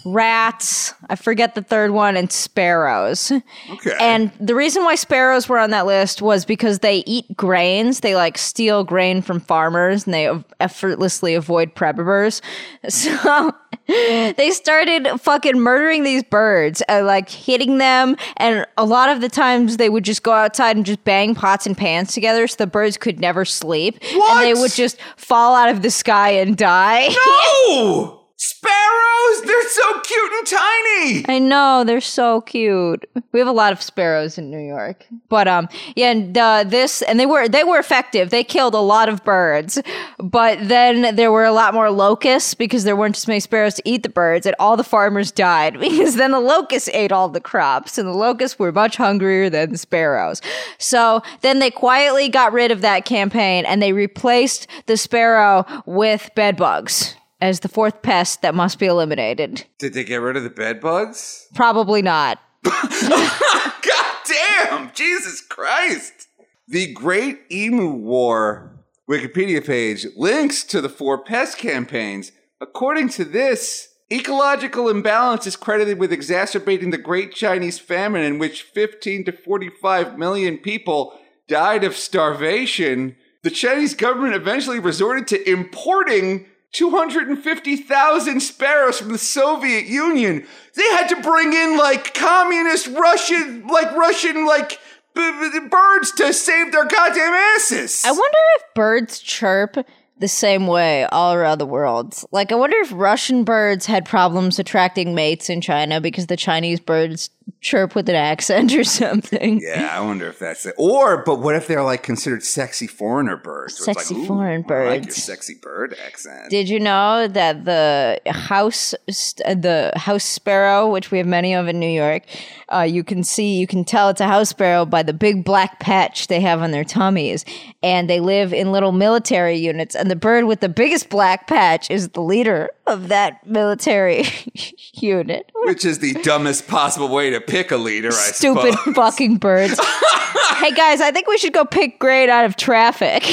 rats, I forget the third one, and sparrows. Okay. And the reason why sparrows were on that list was because they eat grains. They like steal grain from farmers and they effortlessly avoid predators. So they started fucking murdering these birds, uh, like hitting them. And a lot of the times they would just go outside and just bang pots and pans together so the birds could never sleep. What? And they would just fall out of the sky and die. no! Sparrows! They're so cute and tiny! I know they're so cute. We have a lot of sparrows in New York, but um, yeah, and uh, this and they were they were effective. They killed a lot of birds, but then there were a lot more locusts because there weren't as many sparrows to eat the birds, and all the farmers died because then the locusts ate all the crops, and the locusts were much hungrier than the sparrows. So then they quietly got rid of that campaign and they replaced the sparrow with bedbugs. As the fourth pest that must be eliminated. Did they get rid of the bed bugs? Probably not. God damn! Jesus Christ. The Great Emu War Wikipedia page links to the four pest campaigns. According to this, ecological imbalance is credited with exacerbating the Great Chinese Famine, in which 15 to 45 million people died of starvation. The Chinese government eventually resorted to importing 250,000 sparrows from the Soviet Union. They had to bring in like communist Russian, like Russian, like b- b- birds to save their goddamn asses. I wonder if birds chirp the same way all around the world. Like, I wonder if Russian birds had problems attracting mates in China because the Chinese birds chirp with an accent or something. yeah, I wonder if that's it. Or, but what if they're like considered sexy foreigner birds? Sexy "Ooh, foreign I like your birds." sexy bird accent. Did you know that the house, the house sparrow, which we have many of in New York, uh, you can see, you can tell it's a house sparrow by the big black patch they have on their tummies, and they live in little military units. And the bird with the biggest black patch is the leader of that military unit. Which is the dumbest possible way to pick a leader, I Stupid fucking birds. hey guys, I think we should go pick grade out of traffic.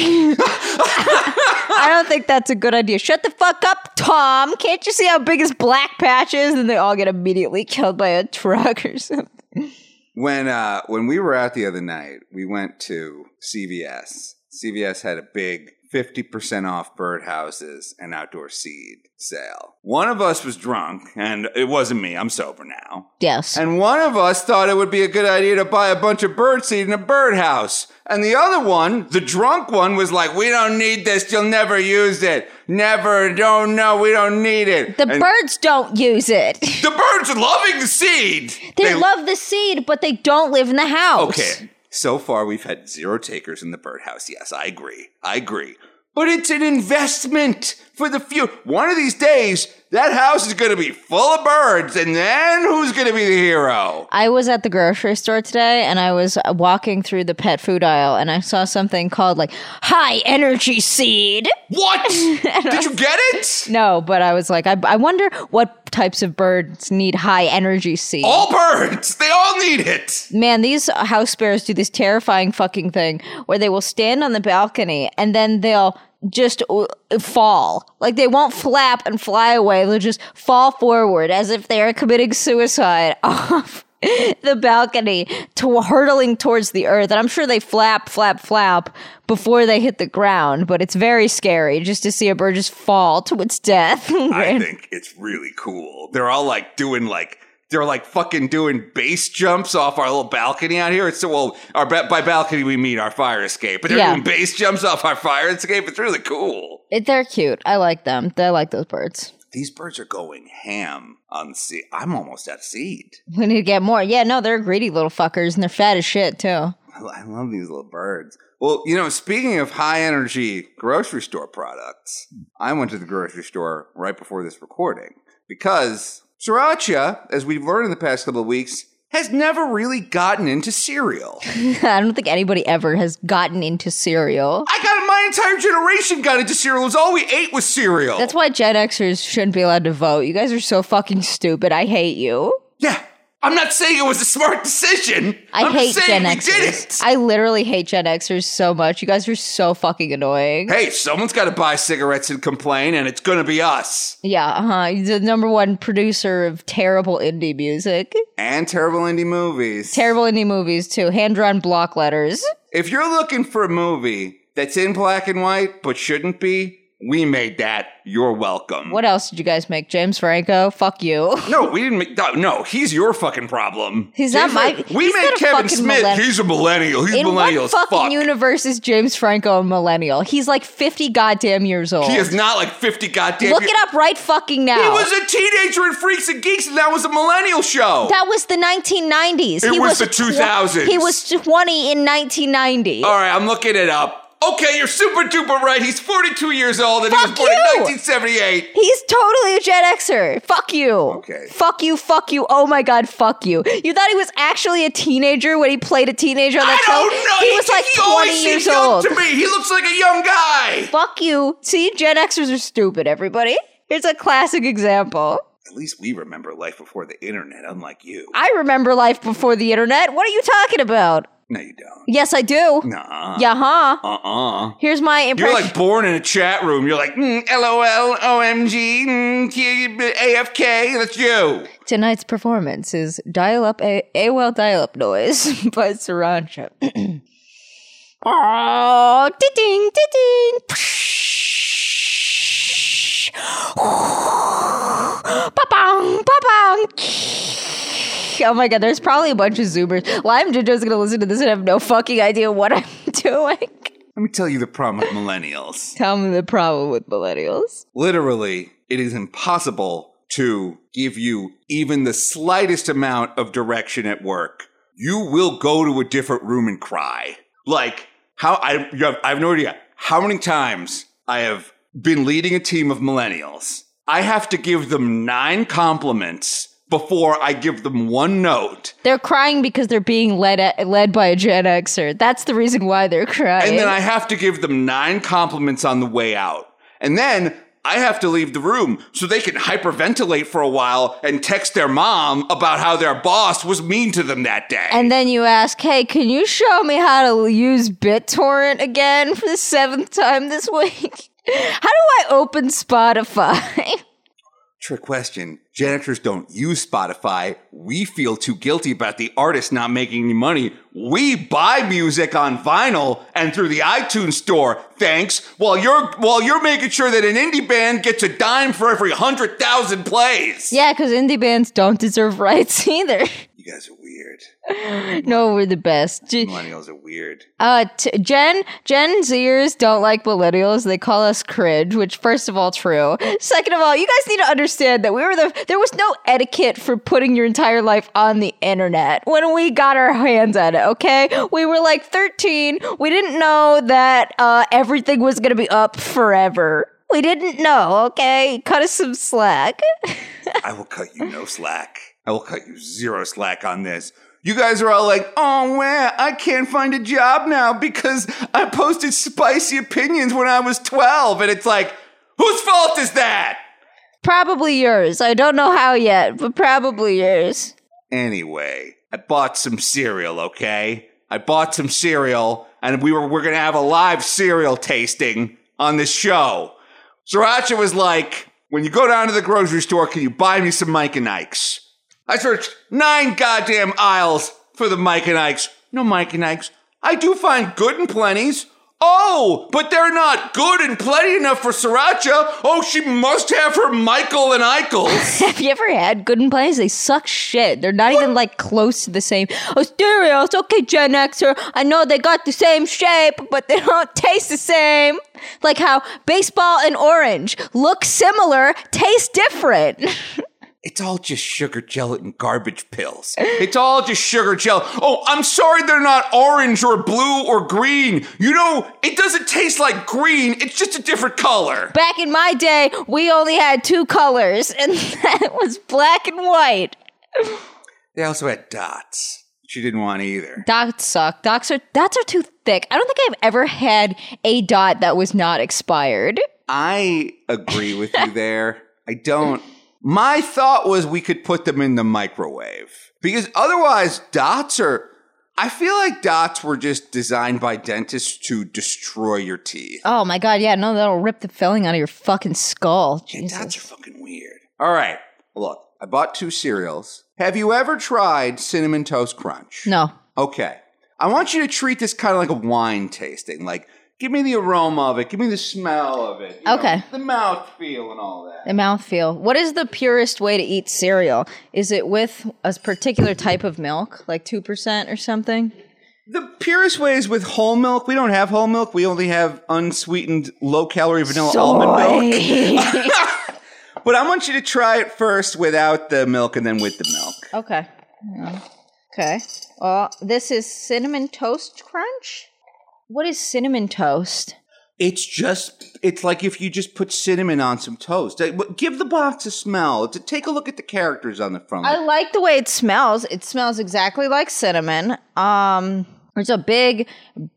I don't think that's a good idea. Shut the fuck up, Tom. Can't you see how big his black patch is? And they all get immediately killed by a truck or something. When uh when we were out the other night, we went to CVS. CVS had a big 50% off birdhouses and outdoor seed sale. One of us was drunk, and it wasn't me. I'm sober now. Yes. And one of us thought it would be a good idea to buy a bunch of bird seed in a birdhouse. And the other one, the drunk one, was like, We don't need this. You'll never use it. Never. Don't know. We don't need it. the And birds don't use it. the birds are loving the seed. They, love the seed, but they don't live in the house. Okay. So far, we've had zero takers in the birdhouse. Yes, I agree. I agree. But it's an investment for the future. One of these days, that house is going to be full of birds, and then who's going to be the hero? I was at the grocery store today and I was walking through the pet food aisle and I saw something called like high energy seed. What? Did you get it? No, but I was like, I, I wonder what types of birds need high energy seed. All birds. They all need it. Man, these house sparrows do this terrifying fucking thing where they will stand on the balcony and then they'll just uh, fall. Like they won't flap and fly away. They'll just fall forward as if they are committing suicide off the balcony to hurtling towards the earth. And I'm sure they flap, flap, flap before they hit the ground, but it's very scary just to see a bird just fall to its death. I think it's really cool. They're all like doing like they're like fucking doing base jumps off our little balcony out here. It's so well, our by balcony we mean our fire escape, but they're Yeah. doing base jumps off our fire escape. It's really cool. It- They're cute. I like them. I like those birds. These birds are going ham on seed. I'm almost at seed. We need to get more. Yeah, no, they're greedy little fuckers and they're fat as shit too. I I love these little birds. Well, you know, speaking of high energy grocery store products, I went to the grocery store right before this recording because Sriracha, as we've learned in the past couple of weeks, has never really gotten into cereal. I don't think anybody ever has gotten into cereal. I got my entire generation got into cereal. It was all we ate was cereal. That's why Gen Xers shouldn't be allowed to vote. You guys are so fucking stupid. I hate you. yeah. I'm not saying it was a smart decision. I I'm hate Gen Xers. I literally hate Gen Xers so much. You guys are so fucking annoying. hey, someone's got to buy cigarettes and complain, and it's going to be us. Yeah, uh huh. The number one producer of terrible indie music. And terrible indie movies. Terrible indie movies, too. Hand drawn block letters. If you're looking for a movie that's in black and white but shouldn't be, we made that. You're welcome. What else did you guys make? James Franco? Fuck you. No, we didn't make. No, he's your fucking problem. He's not my- We he's made not a Kevin fucking Smith. he's a millennial. He's In millennial what as fucking fuck. universe is James Franco a millennial? He's like 50 goddamn years old. he is not like 50 goddamn. Look years- it up right fucking now. He was a teenager in Freaks and Geeks, and that was a millennial show. that was the 1990s. It he was the tw- 2000s. he was 20 in 1990. All right, I'm looking it up. Okay, you're super duper right. He's 42 years old, and he was born in 1978. He's totally a Gen Xer. Fuck you. Okay. Fuck you, fuck you. Oh my god, fuck you. You thought he was actually a teenager when he played a teenager on that I show? don't know. He was like he always 20 seems years young old. to me. He looks like a young guy. Fuck you. See, Gen Xers are stupid, everybody. Here's a classic example. At least we remember life before the internet, unlike you. I remember life before the internet. What are you talking about? No, you don't. Yes, I do. Nah. Yeah, huh? Uh-uh. Here's my impression. You're like born in a chat room. You're like, mm, LOL, OMG, mm, AFK. That's you. Tonight's performance is Dial Up A AOL Dial Up Noise by Sriracha. oh, ding, ding, Ba-bong, Oh my god, there's probably a bunch of Zoomers. Lime Ginger gonna listen to this and have no fucking idea what I'm doing. Let me tell you the problem with millennials. Tell me the problem with millennials. Literally, it is impossible to give you even the slightest amount of direction at work. You will go to a different room and cry. Like how I you have, I have no idea how many times I have been leading a team of millennials. I have to give them nine compliments before I give them one note. They're crying because they're being led at, led by a Gen Xer. That's the reason why they're crying. And then I have to give them nine compliments on the way out. And then I have to leave the room so they can hyperventilate for a while and text their mom about how their boss was mean to them that day. And then you ask, hey, can you show me how to use BitTorrent again for the seventh time this week? How do I open Spotify? Trick question. Janitors don't use Spotify. We feel too guilty about the artist not making any money. We buy music on vinyl and through the iTunes store. Thanks. While you're while you're making sure that an indie band gets a dime for every hundred thousand plays. yeah, because indie bands don't deserve rights either. You guys are weird. no, we're the best. Millennials are weird. Uh, t- Gen Gen Zers don't like millennials. They call us cringe, which first of all true. Second of all, you guys need to understand that we were the there was no etiquette for putting your entire life on the internet when we got our hands on it. Okay, we were like thirteen. We didn't know that uh, everything was gonna be up forever. We didn't know. Okay, cut us some slack. I will cut you no slack. I will cut you zero slack on this. You guys are all like, oh man, I can't find a job now because I posted spicy opinions when I was 12. And it's like, whose fault is that? probably yours. I don't know how yet, but probably yours. Anyway, I bought some cereal, okay? I bought some cereal and we were we're gonna have a live cereal tasting on this show. Sriracha was like, when you go down to the grocery store, can you buy me some Mike and Ike's? I searched nine goddamn aisles for the Mike and Ike's. No Mike and Ike's. I do find good and plenties. Oh, but they're not good and plenty enough for Sriracha. Oh, she must have her Michael and Eichels. Have you ever had Good and Plays? They suck shit. They're not even like close to the same. Oh, cereals. Okay, Gen Xer. I know they got the same shape, but they don't taste the same. Like how baseball and orange look similar, taste different. It's all just sugar gelatin garbage pills. It's all just sugar gel. Oh, I'm sorry they're not orange or blue or green. You know, it doesn't taste like green. It's just a different color. Back in my day, we only had two colors, and that was black and white. They also had dots. She didn't want either. Dots suck. Dots are dots are too thick. I don't think I've ever had a dot that was not expired. I agree with you there. I don't. My thought was we could put them in the microwave because otherwise, dots are. I feel like dots were just designed by dentists to destroy your teeth. Oh my god, yeah, no, that'll rip the filling out of your fucking skull. Yeah, dots are fucking weird. All right, look, I bought two cereals. Have you ever tried cinnamon toast crunch? No. Okay. I want you to treat this kind of like a wine tasting. Like, give me the aroma of it, give me the smell of it. you know, Okay. the mouth feel and all that. The mouth feel. What is the purest way to eat cereal? Is it with a particular type of milk, like 2% or something? The purest way is with whole milk. We don't have whole milk. We only have unsweetened, low calorie vanilla almond milk. But I want you to try it first without the milk and then with the milk. okay. Yeah. Okay. Well, this is cinnamon toast crunch? What is cinnamon toast? It's just, it's like if you just put cinnamon on some toast. Give the box a smell. To take a look at the characters on the front. I like the way it smells. It smells exactly like cinnamon. Um, there's a big,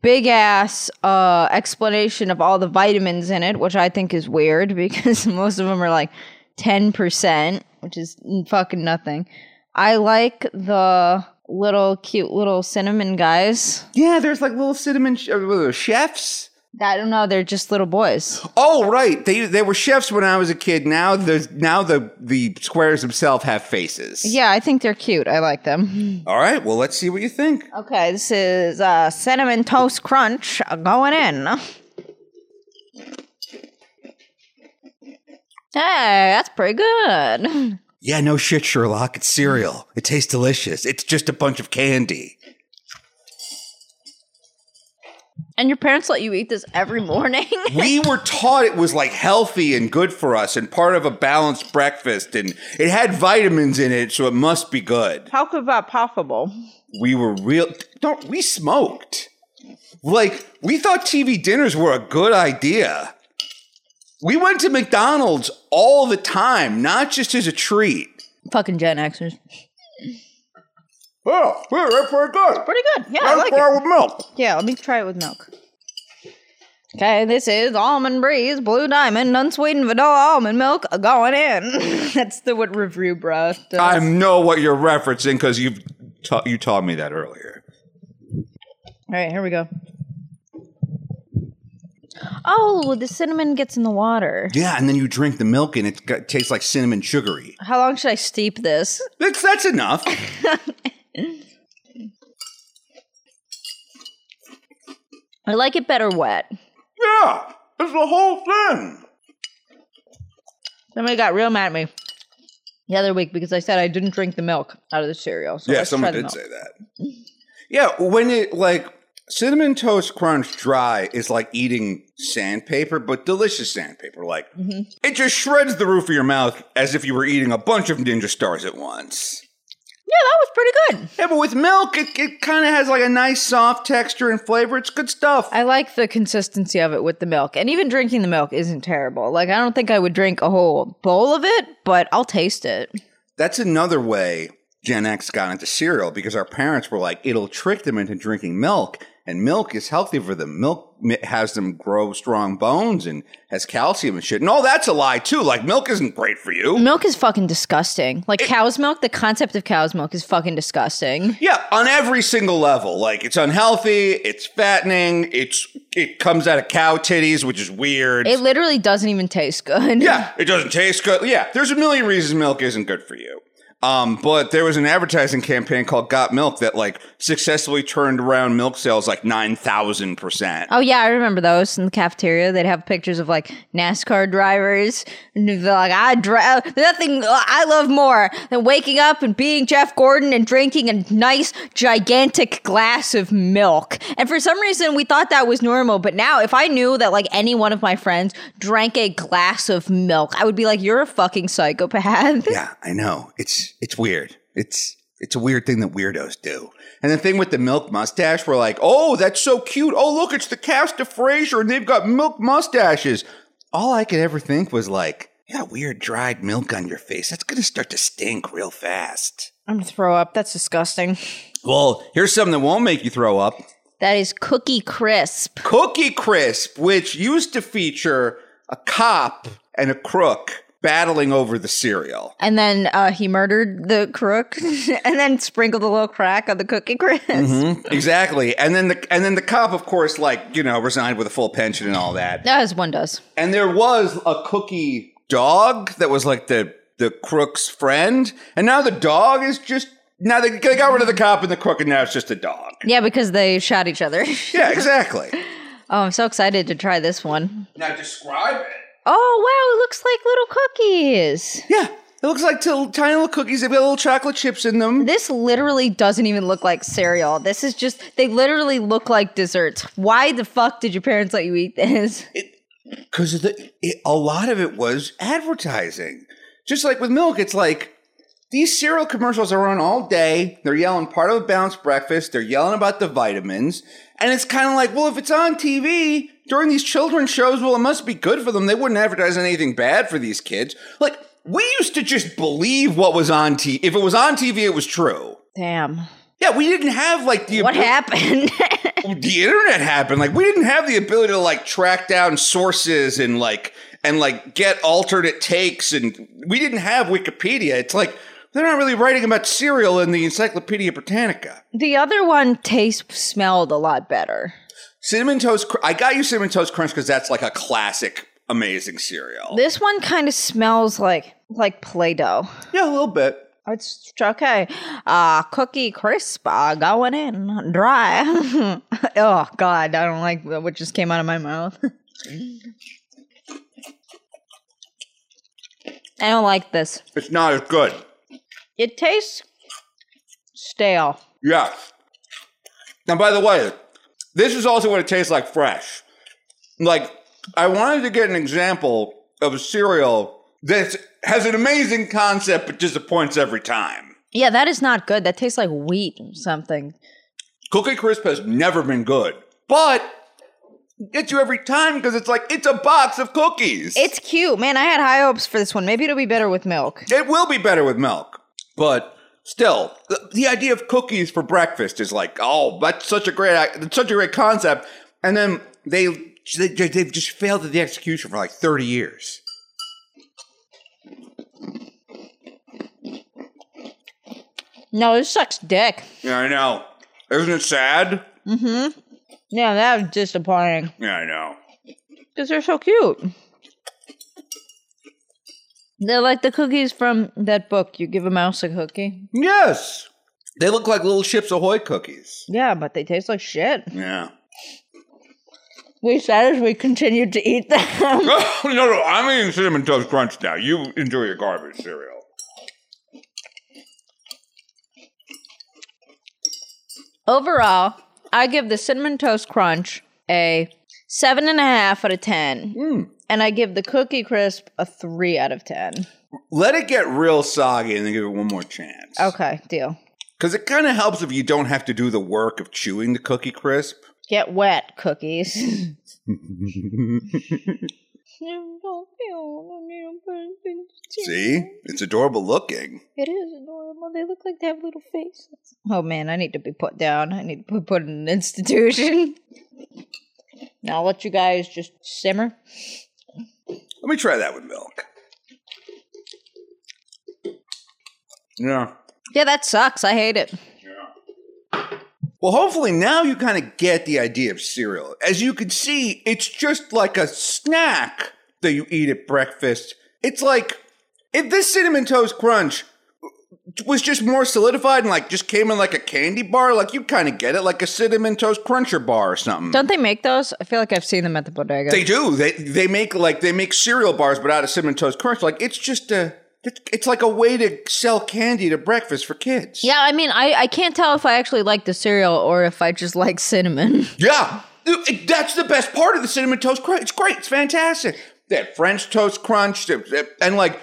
big ass uh, explanation of all the vitamins in it, which I think is weird because most of them are like 10%, which is fucking nothing. I like the little cute little cinnamon guys. Yeah, there's like little cinnamon sh- uh, chefs. I don't know. They're just little boys. Oh, right. They they were chefs when I was a kid. Now the now the the squares themselves have faces. Yeah, I think they're cute. I like them. All right. Well, let's see what you think. Okay, this is uh, cinnamon toast crunch going in. Hey, that's pretty good. Yeah, no shit, Sherlock. It's hmm. cereal. It tastes delicious. It's just a bunch of candy. And your parents let you eat this every morning? we were taught it was like healthy and good for us and part of a balanced breakfast and it had vitamins in it so it must be good How could that possible? we were real don't we smoked like we thought tv dinners were a good idea we went to mcdonald's all the time not just as a treat Fucking Gen Xers. oh yeah, that's pretty good Pretty good. Yeah, I like it. with milk Yeah, let me try it with milk. Okay, this is almond breeze, blue diamond, unsweetened vanilla almond milk going in. That's the what review bro does. i know what you're referencing because you've ta- you taught me that earlier All right, here we go. Oh, the cinnamon gets in the water. yeah and then you drink the milk and it got, tastes like cinnamon sugary How long should I steep this? That's that's enough. I like it better wet. yeah, it's the whole thing. Somebody got real mad at me the other week because I said I didn't drink the milk out of the cereal. So Yeah, someone did milk. say that. Yeah, when it like cinnamon toast crunch dry is like eating sandpaper, but delicious sandpaper. Like mm-hmm. it just shreds the roof of your mouth as if you were eating a bunch of ninja stars at once. Yeah, that was pretty good. Yeah, but with milk, it, it kind of has like a nice soft texture and flavor. It's good stuff. I like the consistency of it with the milk. And even drinking the milk isn't terrible. Like, I don't think I would drink a whole bowl of it, but I'll taste it. That's another way Gen X got into cereal because our parents were like, it'll trick them into drinking milk, and milk is healthy for them. Milk has them grow strong bones and has calcium and shit. And all that's a lie too. Like milk isn't great for you. Milk is fucking disgusting. Like, cow's milk, the concept of cow's milk is fucking disgusting. Yeah, on every single level. Like it's unhealthy, it's fattening, it's it comes out of cow titties, which is weird. It literally doesn't even taste good. Yeah, it doesn't taste good. Yeah, there's a million reasons milk isn't good for you. Um, but there was an advertising campaign called Got Milk that like successfully turned around milk sales like nine thousand percent. Oh yeah, I remember those in the cafeteria. They'd have pictures of like NASCAR drivers. And they're like, I drive nothing I love more than waking up and being Jeff Gordon and drinking a nice gigantic glass of milk. And for some reason, we thought that was normal. But now, if I knew that like any one of my friends drank a glass of milk, I would be like, you're a fucking psychopath. Yeah, I know. It's it's weird. It's it's a weird thing that weirdos do. And the thing with the milk mustache, we're like, oh, that's so cute. Oh, look, it's the cast of Frasier, and they've got milk mustaches. All I could ever think was like, yeah, weird dried milk on your face. That's gonna start to stink real fast. I'm gonna throw up. That's disgusting. Well, here's something that won't make you throw up. That is Cookie Crisp. Cookie Crisp, which used to feature a cop and a crook battling over the cereal. And then uh, he murdered the crook and then sprinkled a little crack on the Cookie Crisp. Exactly. And then the and then the cop, of course, like, you know, resigned with a full pension and all that. As one does. And there was a cookie dog that was like the the crook's friend. And now the dog is just now they, they got rid of the cop and the crook, and now it's just a dog. Yeah, because they shot each other. Yeah, exactly. oh, I'm so excited to try this one. now describe it. Oh, wow, it looks like little cookies. Yeah. It looks like till tiny little cookies. They've got little chocolate chips in them. This literally doesn't even look like cereal. This is just, they literally look like desserts. Why the fuck did your parents let you eat this? because a lot of it was advertising. Just like with milk, it's like these cereal commercials are on all day. They're yelling part of a balanced breakfast. They're yelling about the vitamins, and it's kind of like, well, if it's on TV during these children's shows, well, it must be good for them. They wouldn't advertise anything bad for these kids. Like we used to just believe what was on TV. If it was on TV, it was true. Damn. Yeah, we didn't have like the What happened? the internet happened. Like we didn't have the ability to like track down sources and like and like get alternate takes and we didn't have Wikipedia. It's like they're not really writing about cereal in the Encyclopedia Britannica. The other one taste smelled a lot better. Cinnamon Toast. Cr- I got you Cinnamon Toast Crunch because that's like a classic, amazing cereal. This one kind of smells like like Play-Doh. yeah, a little bit. It's okay. Uh cookie crisp uh, going in dry. oh god, I don't like what just came out of my mouth. I don't like this. It's not as good. It tastes stale. Yes. Now, by the way, this is also what it tastes like fresh. Like, I wanted to get an example of a cereal that has an amazing concept but disappoints every time. Yeah, that is not good. That tastes like wheat or something. Cookie Crisp has never been good, but gets you every time because it's like it's a box of cookies. It's cute, man. I had high hopes for this one. Maybe it'll be better with milk. it will be better with milk, but still, the, the idea of cookies for breakfast is like, oh, that's such a great, it's such a great concept, and then they, they they've just failed at the execution for like thirty years. No, this sucks dick. Yeah, I know. Isn't it sad? Mm-hmm. Yeah, that was disappointing. Yeah, I know. Because they're so cute. They're like the cookies from that book. You give a mouse a cookie. Yes, they look like little Chips Ahoy cookies. Yeah, but they taste like shit. Yeah. We said as we continued to eat them. no, no, I'm eating cinnamon toast crunch now. You enjoy your garbage cereal. Overall, I give the cinnamon toast crunch a seven and a half out of ten, hmm. And I give the cookie crisp a three out of ten. Let it get real soggy and then give it one more chance. Okay, deal. Because it kind of helps if you don't have to do the work of chewing the cookie crisp. Get wet, cookies. See? It's adorable looking. It is adorable. They look like they have little faces. Oh man, I need to be put down. I need to be put in an institution. now I'll let you guys just simmer. Let me try that with milk. Yeah. Yeah, that sucks. I hate it. Well, hopefully now you kind of get the idea of cereal. As you can see, it's just like a snack that you eat at breakfast. It's like if this cinnamon toast crunch was just more solidified and like just came in like a candy bar, like you kind of get it, like a cinnamon toast cruncher bar or something. Don't they make those? I feel like I've seen them at the bodega. They do. They they make like they make cereal bars, but out of cinnamon toast crunch. Like it's just a. It's, like a way to sell candy to breakfast for kids. yeah, I mean, I, I can't tell if I actually like the cereal or if I just like cinnamon. Yeah, that's the best part of the cinnamon toast crunch. It's great. It's fantastic. That French toast crunch, and like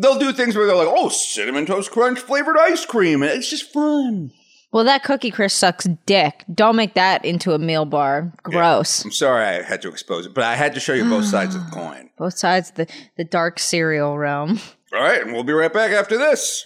they'll do things where they're like, "Oh, cinnamon toast crunch flavored ice cream," and it's just fun. well, that cookie crisp sucks dick. Don't make that into a meal bar. Gross. I'm sorry I had to expose it, but I had to show you both sides of the coin. Both sides of the, the dark cereal realm. All right, and we'll be right back after this.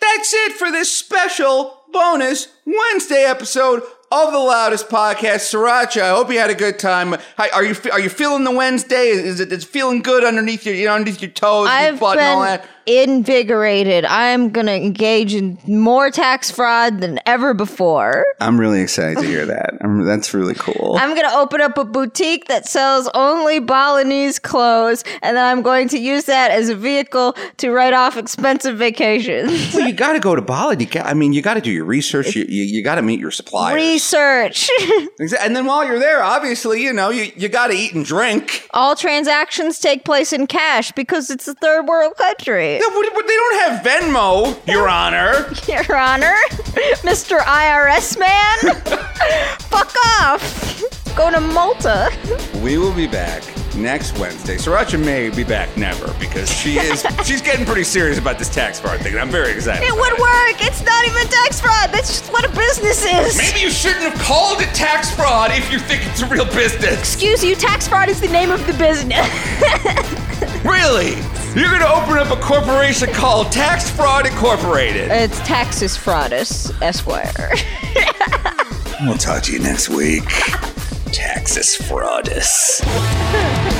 That's it for this special bonus Wednesday episode of the Loudest Podcast. Sriracha, I hope you had a good time. Hi, are you are you feeling the Wednesday? Is it is it feeling good underneath your you know underneath your toes, your I've butt, and all that? Invigorated. I'm going to engage in more tax fraud than ever before. I'm really excited to hear that. that's really cool. I'm going to open up a boutique that sells only Balinese clothes, and then I'm going to use that as a vehicle to write off expensive vacations. well, you got to go to Bali. Got, I mean, you got to do your research. You, you, you got to meet your suppliers. Research. And then while you're there, obviously, you know, you, you got to eat and drink. All transactions take place in cash because it's a third world country. Yeah, but, but they don't have Venmo, Your Honor. Your Honor, Mr. IRS man, fuck off. Go to Malta. We will be back next Wednesday. Sriracha may be back never because she is she's getting pretty serious about this tax fraud thing. I'm very excited. It about would work. It's not even tax fraud. That's just what a business is. Maybe you shouldn't have called it tax fraud if you think it's a real business. Excuse you, tax fraud is the name of the business. Really? You're gonna open up a corporation called Tax Fraud Incorporated. it's Taxes Fraudus, Esquire. We'll talk to you next week. Taxes Fraudus.